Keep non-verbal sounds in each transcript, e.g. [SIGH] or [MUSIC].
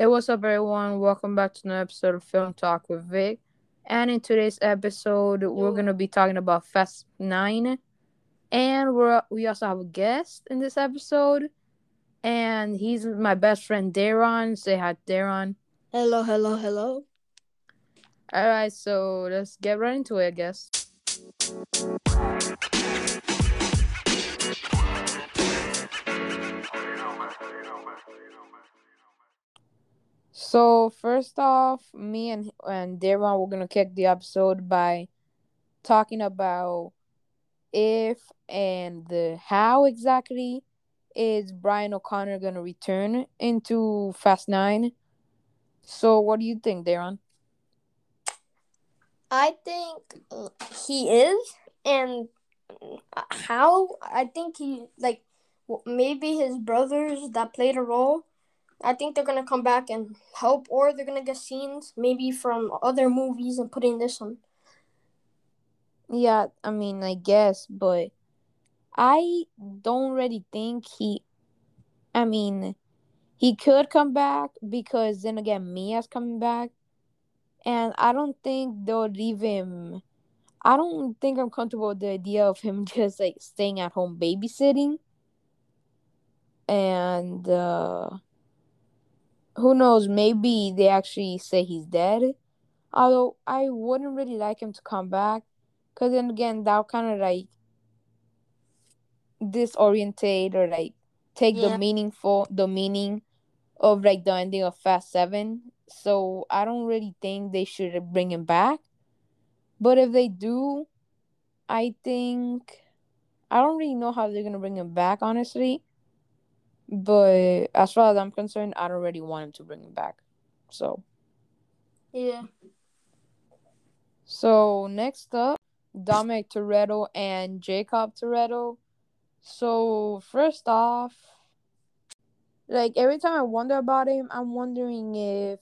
Hey, what's up, everyone? Welcome back to another episode of Film Talk with Vic. And in today's episode, we're gonna be talking about Fast Nine, and we're we also have a guest in this episode, and he's my best friend Daron. Say hi, Daron. Hello, hello, hello. All right, so let's get right into it, I guess. So first off, me and and Daron, we're gonna kick the episode by talking about if and the how exactly is Brian O'Connor gonna return into Fast Nine. So what do you think, Daron? I think he is, and how I think he like maybe his brothers that played a role. I think they're gonna come back and help, or they're gonna get scenes maybe from other movies and put in this one. Yeah, I mean, I guess, but I don't really think he. I mean, he could come back because then again, Mia's coming back, and I don't think they'll leave him. I don't think I'm comfortable with the idea of him [LAUGHS] just like staying at home babysitting. And uh who knows, maybe they actually say he's dead. Although I wouldn't really like him to come back cuz then again that kind of like disorientate or like take Yeah. the meaningful the meaning of like the ending of Fast 7. So I don't really think they should bring him back. But if they do, I think I don't really know how they're gonna bring him back, honestly. But as far as I'm concerned, I don't really want him to bring him back. So Yeah. so next up, Dominic Toretto and Jacob Toretto. So first off, like every time I wonder about him, I'm wondering if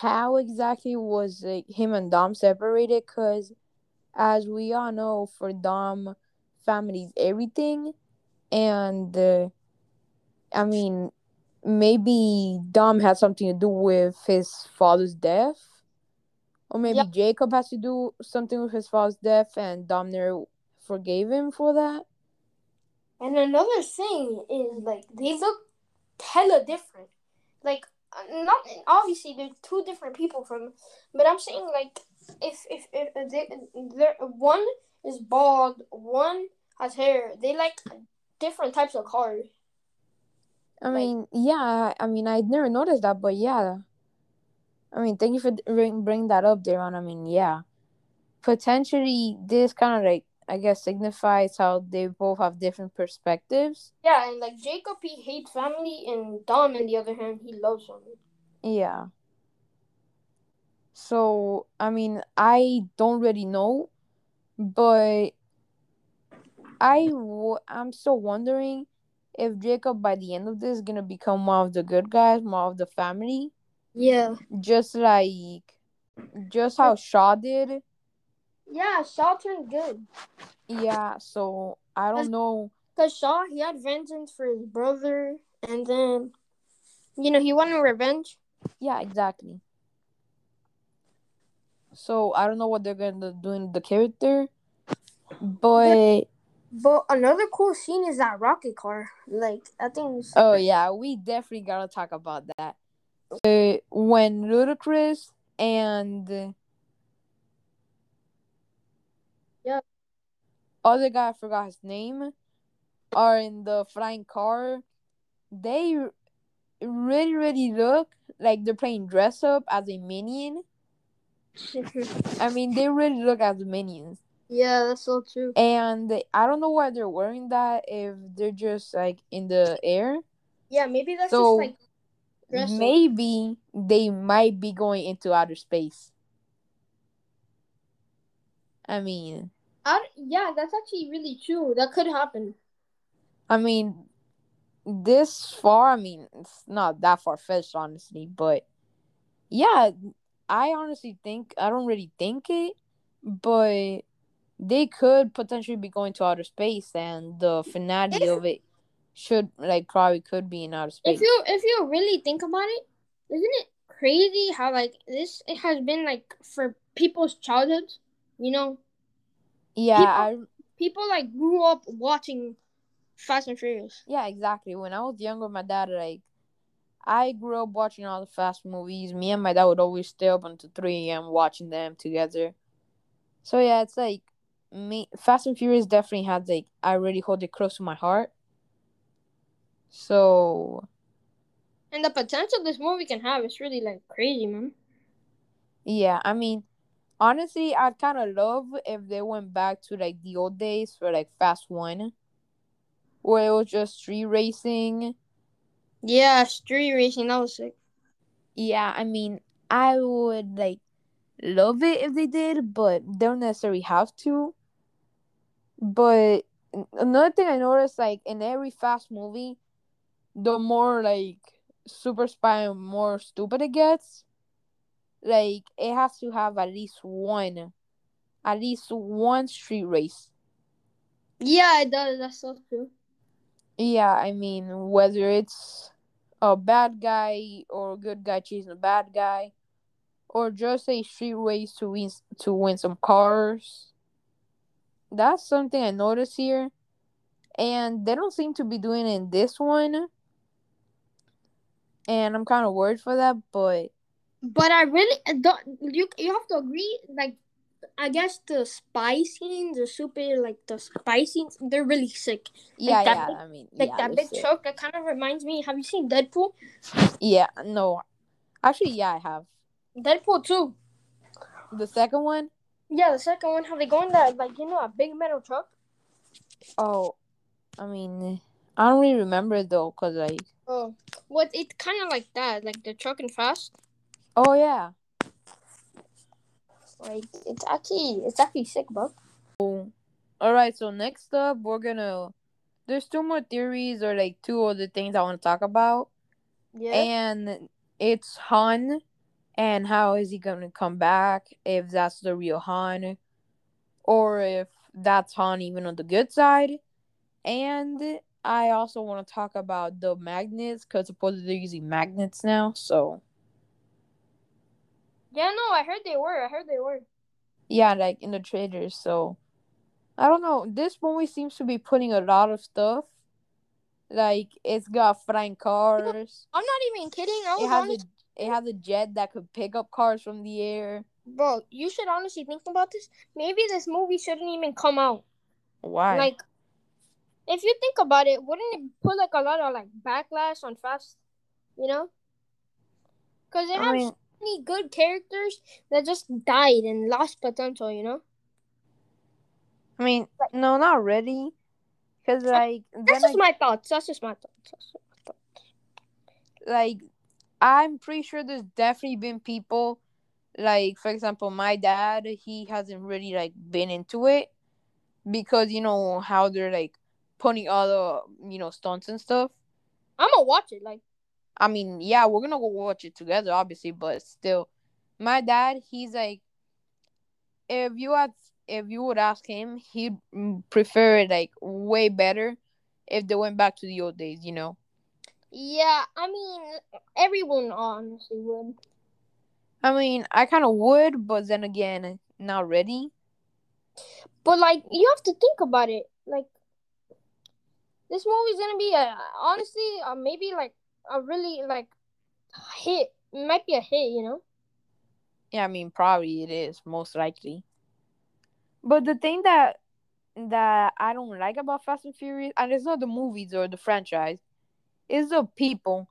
how exactly was like him and Dom separated? Cause as we all know, for Dom, family's everything, and uh, I mean, maybe Dom had something to do with his father's death, or maybe Yep. Jacob has to do something with his father's death, and Dom never forgave him for that. And another thing is like they look hella different. Like uh, not obviously they're two different people from, but I'm saying like if if if, if they, they're, one is bald, one has hair. They like different types of cars. I Like- mean, yeah, I mean, I never noticed that, but yeah. I mean, thank you for bring bring that up, Daron. I mean, yeah, potentially this kind of like I guess signifies how they both have different perspectives. Yeah, and like Jacob, he hates family, and Dom, on the other hand, he loves family. Yeah. So, I mean, I don't really know, but I w- I'm still wondering if Jacob by the end of this is gonna become one of the good guys, more of the family, Yeah. just like just how Shaw did. Yeah, Shaw turned good. Yeah, so I don't know. Because Shaw, he had vengeance for his brother, and then, you know, he wanted revenge. Yeah, exactly. So I don't know what they're gonna do in the character, but But another cool scene is that rocket car. Like, I think oh yeah, we definitely gotta talk about that. Uh, when Ludacris and Yeah. other guy I forgot his name are in the flying car, they really really look like they're playing dress up as a minion. [LAUGHS] I mean, they really look as minions. Yeah, that's so true. And they, I don't know why they're wearing that if they're just like in the air. Yeah, maybe that's So, just like up. Maybe they might be going into outer space. I mean, I, yeah, that's actually really true. That could happen. I mean, this far, I mean, it's not that far fetched, honestly, but yeah, I honestly think I don't really think it, but they could potentially be going to outer space, and the finale If- of it should like probably could be in outer space. If you if you really think about it, isn't it crazy how like this it has been like for people's childhoods, you know? yeah, people- I People like grew up watching Fast and Furious. yeah, exactly. When I was younger, my dad like I grew up watching all the fast movies. Me and my dad would always stay up until three a.m. watching them together. So yeah, it's like me. Fast and Furious definitely had like I really hold it close to my heart. So And the potential this movie can have is really like crazy, man. yeah, I mean, honestly, I'd kind of love if they went back to like the old days for like Fast One, where it was just street racing. Yeah, street racing, that was sick. Yeah, I mean, I would like love it if they did, but they don't necessarily have to. But another thing I noticed, like in every fast movie, the more like super spy and more stupid it gets, like it has to have at least one, at least one street race. Yeah, it does. That's so true. Yeah, I mean, whether it's a bad guy or a good guy chasing a bad guy, or just a street race to win to win some cars. That's something I noticed here, and they don't seem to be doing it in this one. And I'm kind of worried for that, but But I really don't. You you have to agree. Like, I guess the spy scenes, the super like the spy scenes, they're really sick. yeah, that yeah. big- I mean, Like yeah, that big sick. truck. That kind of reminds me. Have you seen Deadpool? Yeah, no, actually, yeah, I have Deadpool two. the second one. Yeah, the second one. How they go in that like you know a big metal truck. Oh, I mean, I don't really remember though, cause like, Oh, what? It's kind of like that, like the truck and fast. oh yeah. Like it's actually it's actually sick, bro. Oh, All right, so next up, we're gonna. There's two more theories or like two other things I want to talk about, Yeah. and it's Han, and how is he gonna come back? If that's the real Han, or if that's Han even on the good side, and I also want to talk about the magnets because supposedly they're using magnets now. So yeah, no, I heard they were. I heard they were. yeah, like in the trailers. So I don't know. This movie seems to be putting a lot of stuff. Like it's got flying cars. I'm not even kidding. I It was has honest, a it has a jet that could pick up cars from the air. bro. You should honestly think about this. Maybe this movie shouldn't even come out. Why? Like, if you think about it, wouldn't it put like a lot of like backlash on Fast? You know, because it I has mean, so many good characters that just died and lost potential. You know, I mean, no, not really. Cause like that's just I, my thoughts. That's just my thoughts. That's just my thoughts. like I'm pretty sure there's definitely been people like for example my dad he hasn't really like been into it because you know how they're like putting all the you know stunts and stuff. I'm gonna watch it. Like, I mean, yeah, we're gonna go watch it together, obviously, but still, my dad, he's like, if you had, if you would ask him, he'd prefer it like way better if they went back to the old days, you know. Yeah, I mean, everyone honestly would. I mean, I kind of would, but then again, not ready. But like, you have to think about it. Like, this movie's gonna be a honestly, uh, maybe like a really like hit. It might be a hit, you know. Yeah, I mean, probably it is most likely. But the thing that that I don't like about Fast and Furious, and it's not the movies or the franchise, is the people.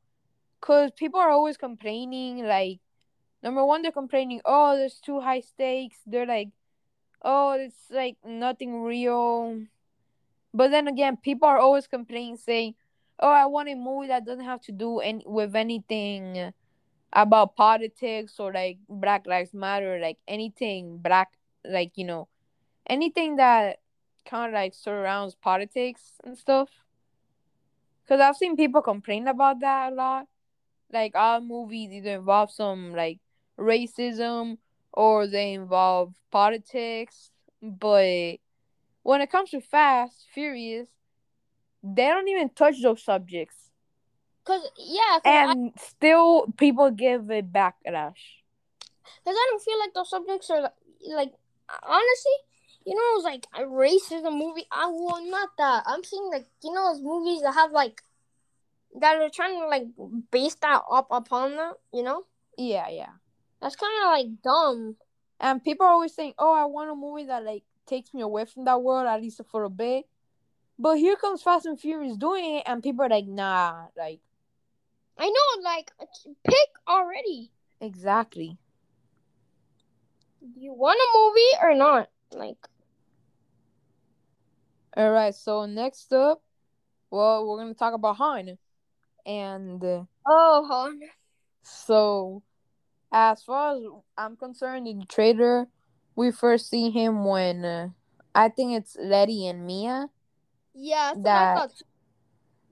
Cause people are always complaining. Like, number one, they're complaining, oh, there's too high stakes. They're like, oh, it's like nothing real. But then again, people are always complaining, saying, oh, I want a movie that doesn't have to do any with anything about politics or like Black Lives Matter, like anything black, like you know, anything that kind of like surrounds politics and stuff. Cause I've seen people complain about that a lot. Like all movies either involve some like racism or they involve politics, but when it comes to Fast Furious, they don't even touch those subjects, Cause yeah, cause I, and still people give it backlash. cause I don't feel like those subjects are like honestly, you know, it's like a racism movie. I well, not that. I'm seeing like you know those movies that have like that are trying to like base that up upon that. You know, Yeah, yeah. that's kind of like dumb. And people are always saying, "Oh, I want a movie that like takes me away from that world at least for a bit." But here comes Fast and Furious doing it, and people are like, "Nah, like I know, like pick already. exactly." Do you want a movie or not? Like, All right, so next up, well, we're gonna talk about Han, and uh, oh, hon. so as far as I'm concerned, in the trailer, we first see him when uh, I think it's Letty and Mia Yeah, that's what I That- thought.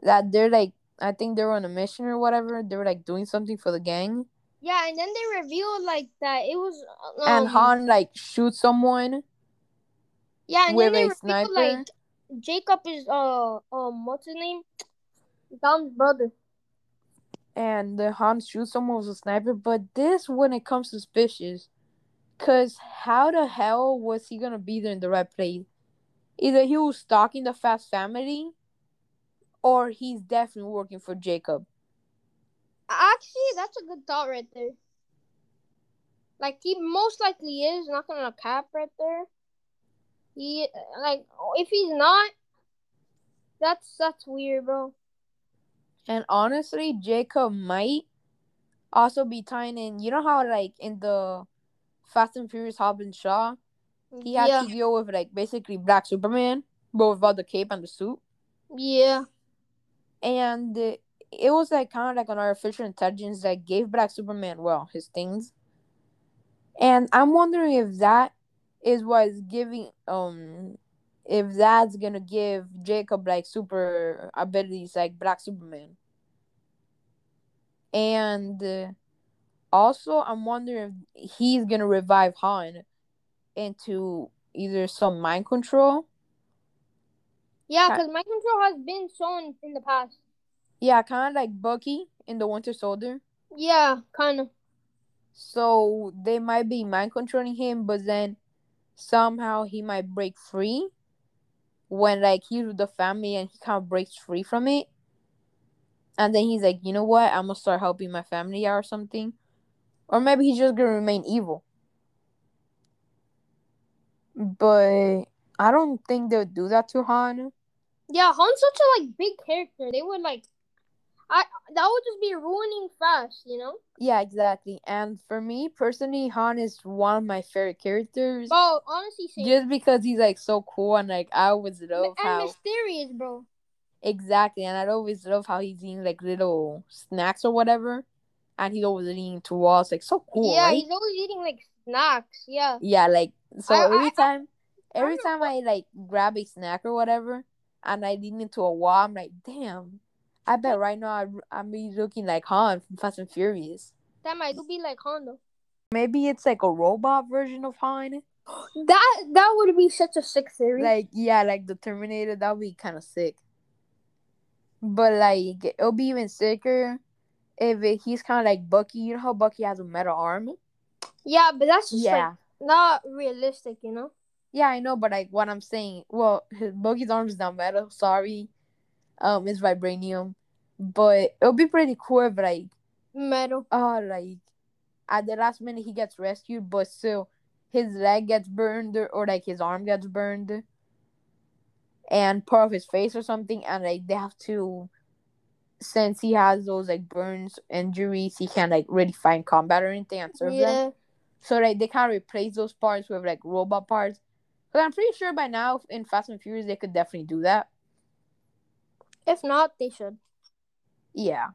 that they're like I think they were on a mission or whatever. They were like doing something for the gang, Yeah, and then they revealed like that it was. Um, and Han like shoots someone. Yeah, and with then they a revealed sniper. like Jacob is uh um what's his name? Dom's brother. and the Han shoots someone with a sniper. But this when it comes suspicious, cause how the hell was he gonna be there in the right place? Either he was stalking the Fast family, or he's definitely working for Jacob. Actually, that's a good thought right there. Like he most likely is not gonna cap right there. He like if he's not, that's that's weird, bro. And honestly, Jacob might also be tying in. You know how like in the Fast and Furious Hobbs Shaw, he had yeah, to deal with like basically Black Superman, but without the cape and the suit. yeah, and it was like kind of like an artificial intelligence that gave Black Superman well his things, and I'm wondering if that is what is giving um if that's gonna give Jacob like super abilities like Black Superman, and uh, also I'm wondering if he's gonna revive Han into either some mind control yeah. Because mind control has been shown in the past. yeah kind of like Bucky in the Winter Soldier Yeah, kind of. So they might be mind controlling him, but then somehow he might break free when like he's with the family and he kind of breaks free from it. And then he's like, you know what? I'm gonna start helping my family out or something. Or maybe he's just gonna remain evil. But I don't think they'll do that to Han. Yeah, Han's such a like big character. They would like, I that would just be ruining fast, you know. Yeah, exactly. And for me personally, Han is one of my favorite characters. Bro, honestly, same. Just because he's like so cool and like I always love and how mysterious, bro. Exactly, and I always love how he's eating like little snacks or whatever, and he's always leaning to walls, like so cool, yeah, right? he's always eating like snacks. Yeah. Yeah, like so I- every I- time, I every time I like grab a snack or whatever, and I lean into a wall, I'm like, damn, I bet right now I, I'm be looking like Han from Fast and Furious. That might be like Han though. Maybe it's like a robot version of Han. [GASPS] That that would be such a sick theory. Like yeah, like the Terminator. That would be kind of sick. But like it'll be even sicker if it, he's kind of like Bucky. You know how Bucky has a metal arm? yeah, but that's just Yeah, like not realistic, you know. yeah, I know. But like what I'm saying, well, his Bucky's arm is not metal. Sorry, um, it's vibranium. But it'll be pretty cool if like Metal. oh like at the last minute he gets rescued, but still his leg gets burned or, like his arm gets burned and part of his face or something and like they have to since he has those like burns injuries he can't like really fight combat or anything and serve them Yeah. so like they can't replace those parts with like robot parts but i'm pretty sure by now in fast and furious they could definitely do that If not, they should. Yeah.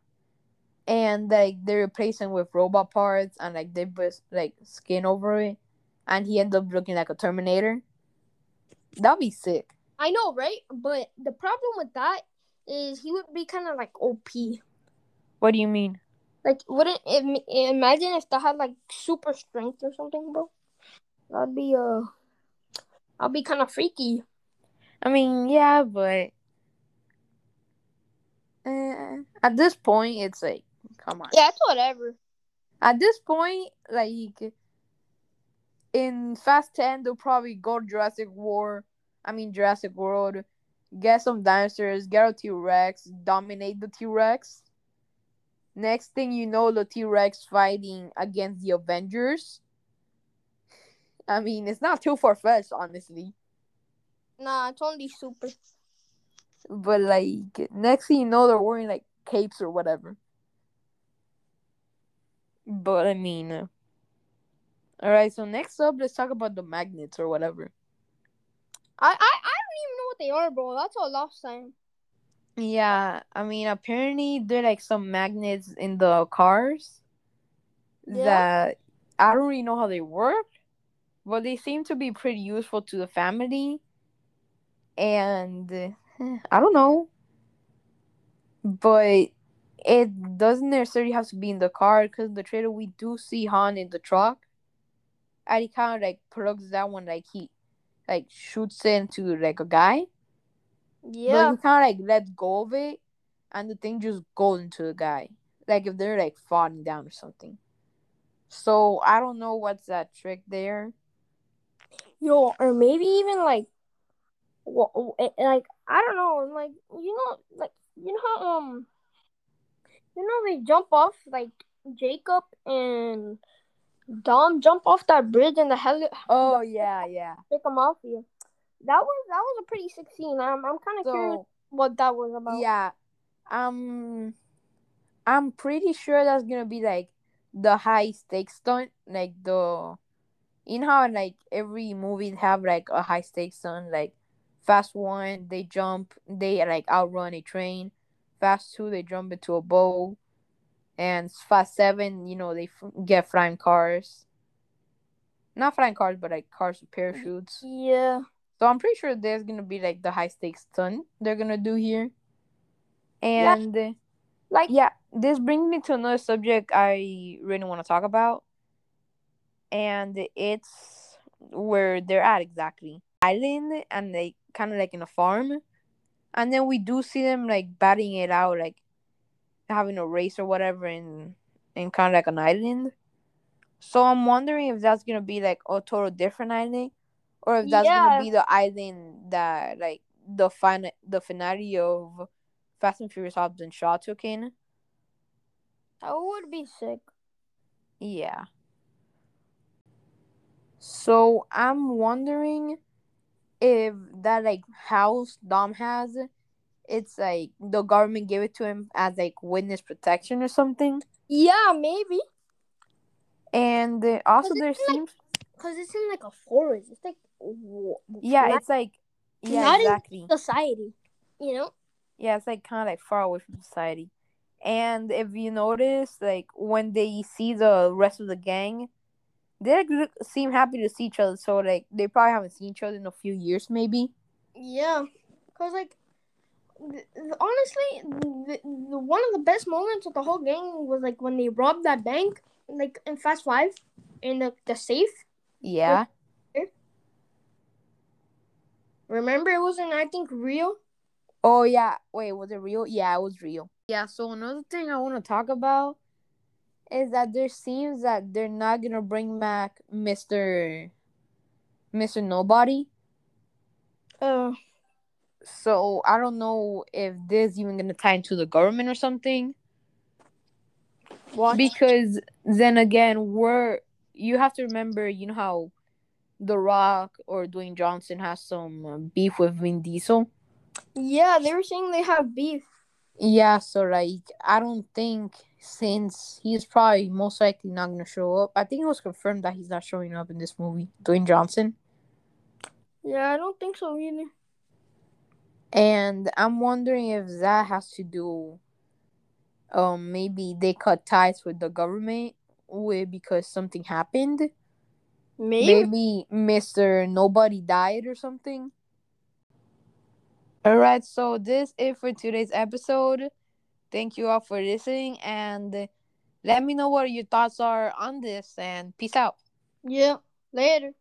And like they replace him with robot parts and like they put like skin over it and he ends up looking like a Terminator. That'd be sick. I know, right? But the problem with that is he would be kind of like OP. What do you mean? Like, wouldn't im- imagine if they had like super strength or something, bro? That'd be uh, that'd be kind of freaky. I mean, yeah, but Eh, at this point, it's like, come on. Yeah, it's whatever. At this point, like in Fast Ten, they'll probably go Jurassic War. I mean Jurassic World. Get some dinosaurs. Get a T Rex. Dominate the T Rex. Next thing you know, the T Rex fighting against the Avengers. I mean, it's not too far fetched, honestly. Nah, it's only super. But like, next thing you know, they're wearing like capes or whatever. But I mean, uh, all right. So next up, let's talk about the magnets or whatever. I I, I don't even know what they are, bro. That's all last time. Yeah, I mean, apparently they're like some magnets in the cars Yeah. that I don't really know how they work, but they seem to be pretty useful to the family. And I don't know, but it doesn't necessarily have to be in the car because the trailer we do see Han in the truck, and he kind of like plugs that one like he like shoots it into like a guy. Yeah. But he kind of like lets go of it, and the thing just goes into the guy. Like if they're like falling down or something. So I don't know what's that trick there. Yo, or maybe even like, well, eh, like I don't know, like you know, like you know how um, you know they jump off like Jacob and Dom jump off that bridge and the heli Oh [LAUGHS] yeah, yeah. pick them off. Yeah, that was that was a pretty sick scene. I'm I'm kind of curious what that was about. yeah, um, I'm pretty sure that's gonna be like the high stakes stunt, like the, you know how like every movie have like a high stakes stunt, like Fast One they jump, they like outrun a train, Fast Two they jump into a boat, and Fast Seven you know they f- get flying cars. Not flying cars, but like cars with parachutes. Yeah. So I'm pretty sure there's gonna be like the high stakes stunt they're gonna do here. And uh, Like yeah, this brings me to another subject I really want to talk about. And it's where they're at exactly. Island and they kind of like in a farm. And then we do see them like batting it out, like having a race or whatever in in kind of like an island. So I'm wondering if that's gonna be like a total different island, or if that's Yeah. gonna be the island that like the fin the finale of Fast and Furious Hobbs and Shaw took in. that would be sick. Yeah. So I'm wondering if that like house Dom has, it's like the government gave it to him as like witness protection or something. Yeah, maybe. And uh, also there seems Cause it's in like a forest. It's like yeah, flat it's like yeah, Not in- exactly. society. You know. Yeah, it's like kind of like far away from society. And if you notice, like when they see the rest of the gang, they seem happy to see each other. So like they probably haven't seen each other in a few years, maybe. Yeah, cause like, th- th- honestly, the, the one of the best moments of the whole game was like when they robbed that bank, like in Fast Five, in the the safe. Yeah. Eh? Remember, it was in I think Rio. Oh yeah. Wait, was it real? Yeah, it was real. Yeah. So another thing I want to talk about is that there seems that they're not gonna bring back Mister Mister Nobody. Uh, So I don't know if this even gonna tie into the government or something. watch. Because then again, we're you have to remember, you know how The Rock or Dwayne Johnson has some uh, beef with Vin Diesel. yeah, they were saying they have beef. Yeah, so like I don't think since he's probably most likely not gonna show up. I think it was confirmed that he's not showing up in this movie, Dwayne Johnson. Yeah, I don't think so either. And I'm wondering if that has to do um maybe they cut ties with the government with because something happened. Maybe. Maybe Mr. Nobody died or something. Alright, so this is for today's episode. Thank you all for listening and let me know what your thoughts are on this and peace out. Yeah. Later.